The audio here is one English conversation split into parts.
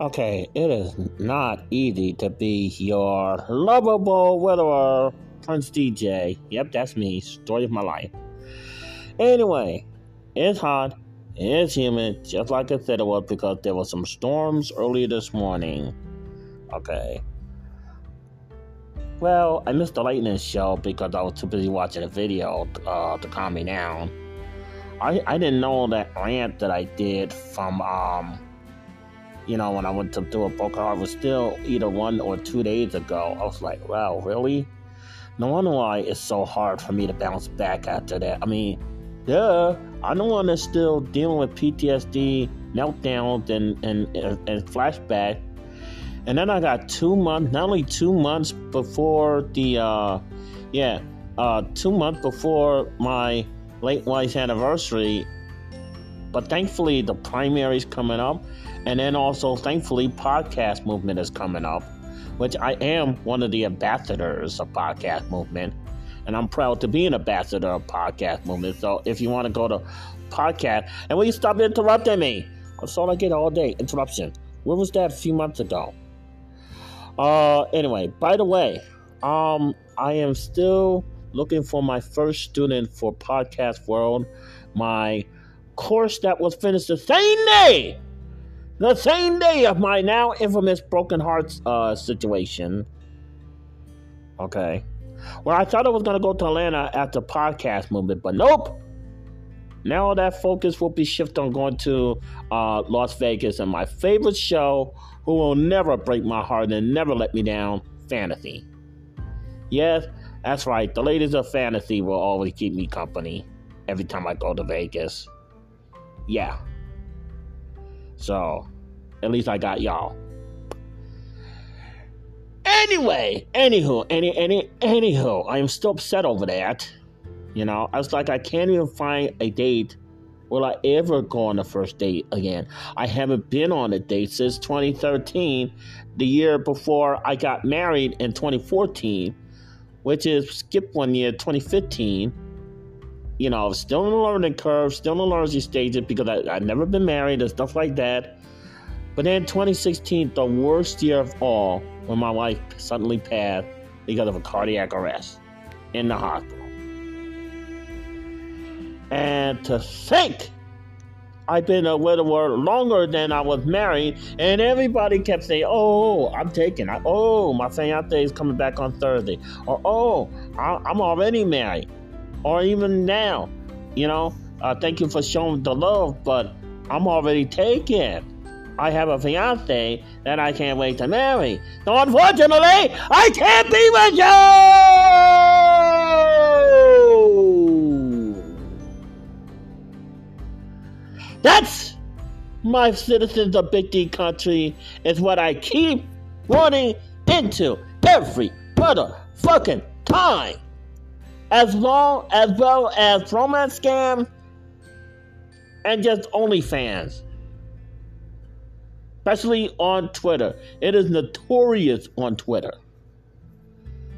Okay, it is not easy to be your lovable widower, Prince DJ. Yep, that's me. Story of my life. Anyway, it's hot. It's humid, just like I said it was, because there were some storms earlier this morning. Okay. Well, I missed the lightning show because I was too busy watching a video uh, to calm me down. I, I didn't know that rant that I did from um you know, when I went to do a Broken Heart was still either one or two days ago. I was like, wow, really? No wonder why it's so hard for me to bounce back after that. I mean, yeah, I'm the one that's still dealing with PTSD, meltdowns, and, and, and, and flashback. And then I got two months, not only two months before the, uh, yeah, uh, two months before my late wife's anniversary, but thankfully the primary's coming up and then also, thankfully, podcast movement is coming up, which I am one of the ambassadors of podcast movement. And I'm proud to be an ambassador of podcast movement. So if you want to go to podcast, and will you stop interrupting me? That's all I get all day, interruption. Where was that a few months ago? Uh, anyway, by the way, um, I am still looking for my first student for Podcast World. My course that was finished the same day the same day of my now infamous broken hearts uh, situation. Okay. Well, I thought I was going to go to Atlanta after podcast movement, but nope. Now that focus will be shifted on going to uh, Las Vegas and my favorite show, who will never break my heart and never let me down, Fantasy. Yes, that's right. The ladies of Fantasy will always keep me company every time I go to Vegas. Yeah. So, at least I got y'all. Anyway, anywho, any, any, anywho, I am still upset over that. You know, I was like, I can't even find a date. Will I ever go on a first date again? I haven't been on a date since 2013, the year before I got married in 2014, which is skip one year, 2015 you know, still in the learning curve, still in the learning stages because I, I've never been married and stuff like that. But then 2016, the worst year of all, when my wife suddenly passed because of a cardiac arrest in the hospital. And to think I've been a widower longer than I was married, and everybody kept saying, "Oh, I'm taking. Oh, my fiance is coming back on Thursday," or "Oh, I'm already married." Or even now, you know, uh, thank you for showing the love, but I'm already taken. I have a fiance that I can't wait to marry. So unfortunately, I can't be with you. That's my citizens of Big D country is what I keep running into every motherfucking time as long as well as romance scam and just OnlyFans. Especially on Twitter. It is notorious on Twitter.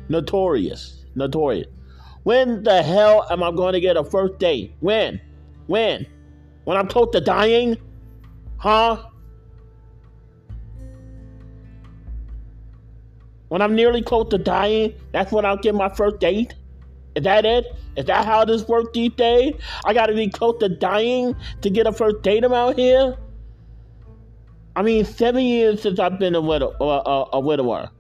Notorious. Notorious. When the hell am I going to get a first date? When? When? When I'm close to dying? Huh? When I'm nearly close to dying, that's when I'll get my first date? Is that it? Is that how this works these days? I gotta be close to dying to get a first datum out here? I mean, seven years since I've been a, widow, a, a widower.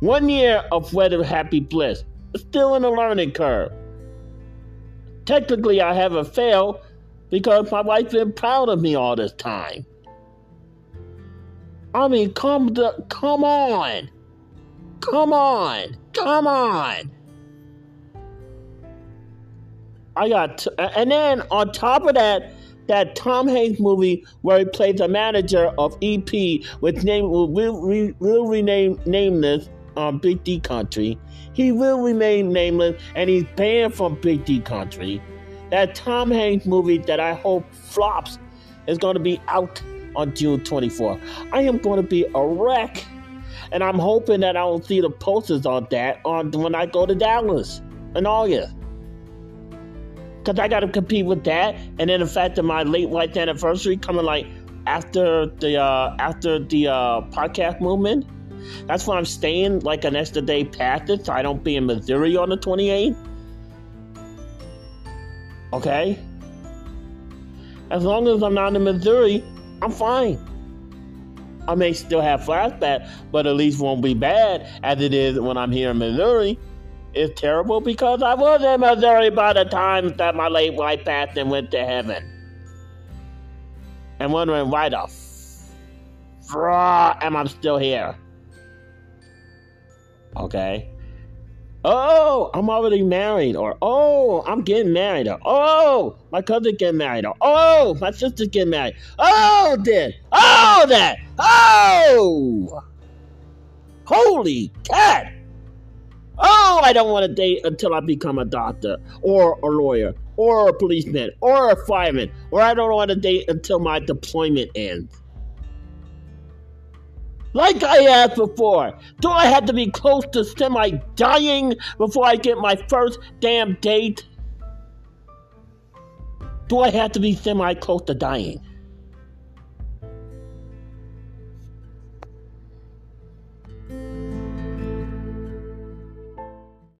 One year of wedded happy bliss. Still in the learning curve. Technically, I haven't failed because my wife's been proud of me all this time. I mean, come, to, come on. Come on. Come on. I got, t- and then on top of that, that Tom Hanks movie where he plays the manager of EP, which name will will, will rename nameless on um, Big D Country. He will remain nameless, and he's banned from Big D Country. That Tom Hanks movie that I hope flops is going to be out on June 24. I am going to be a wreck, and I'm hoping that I will see the posters on that on when I go to Dallas in August because I got to compete with that. And then the fact that my late wife's anniversary coming like after the uh, after the uh, podcast movement. That's when I'm staying like an extra day past it, so I don't be in Missouri on the 28th. Okay? As long as I'm not in Missouri, I'm fine. I may still have flashback, but at least won't be bad as it is when I'm here in Missouri. It's terrible because I was in Missouri by the time that my late wife passed and went to heaven. And wondering why the f am I still here? Okay. Oh, I'm already married, or oh, I'm getting married, or oh, my cousin getting married, or oh, my sister's getting married. Oh, this, oh, that, oh, holy cat. Oh, I don't want to date until I become a doctor, or a lawyer, or a policeman, or a fireman, or I don't want to date until my deployment ends. Like I asked before, do I have to be close to semi dying before I get my first damn date? Do I have to be semi close to dying?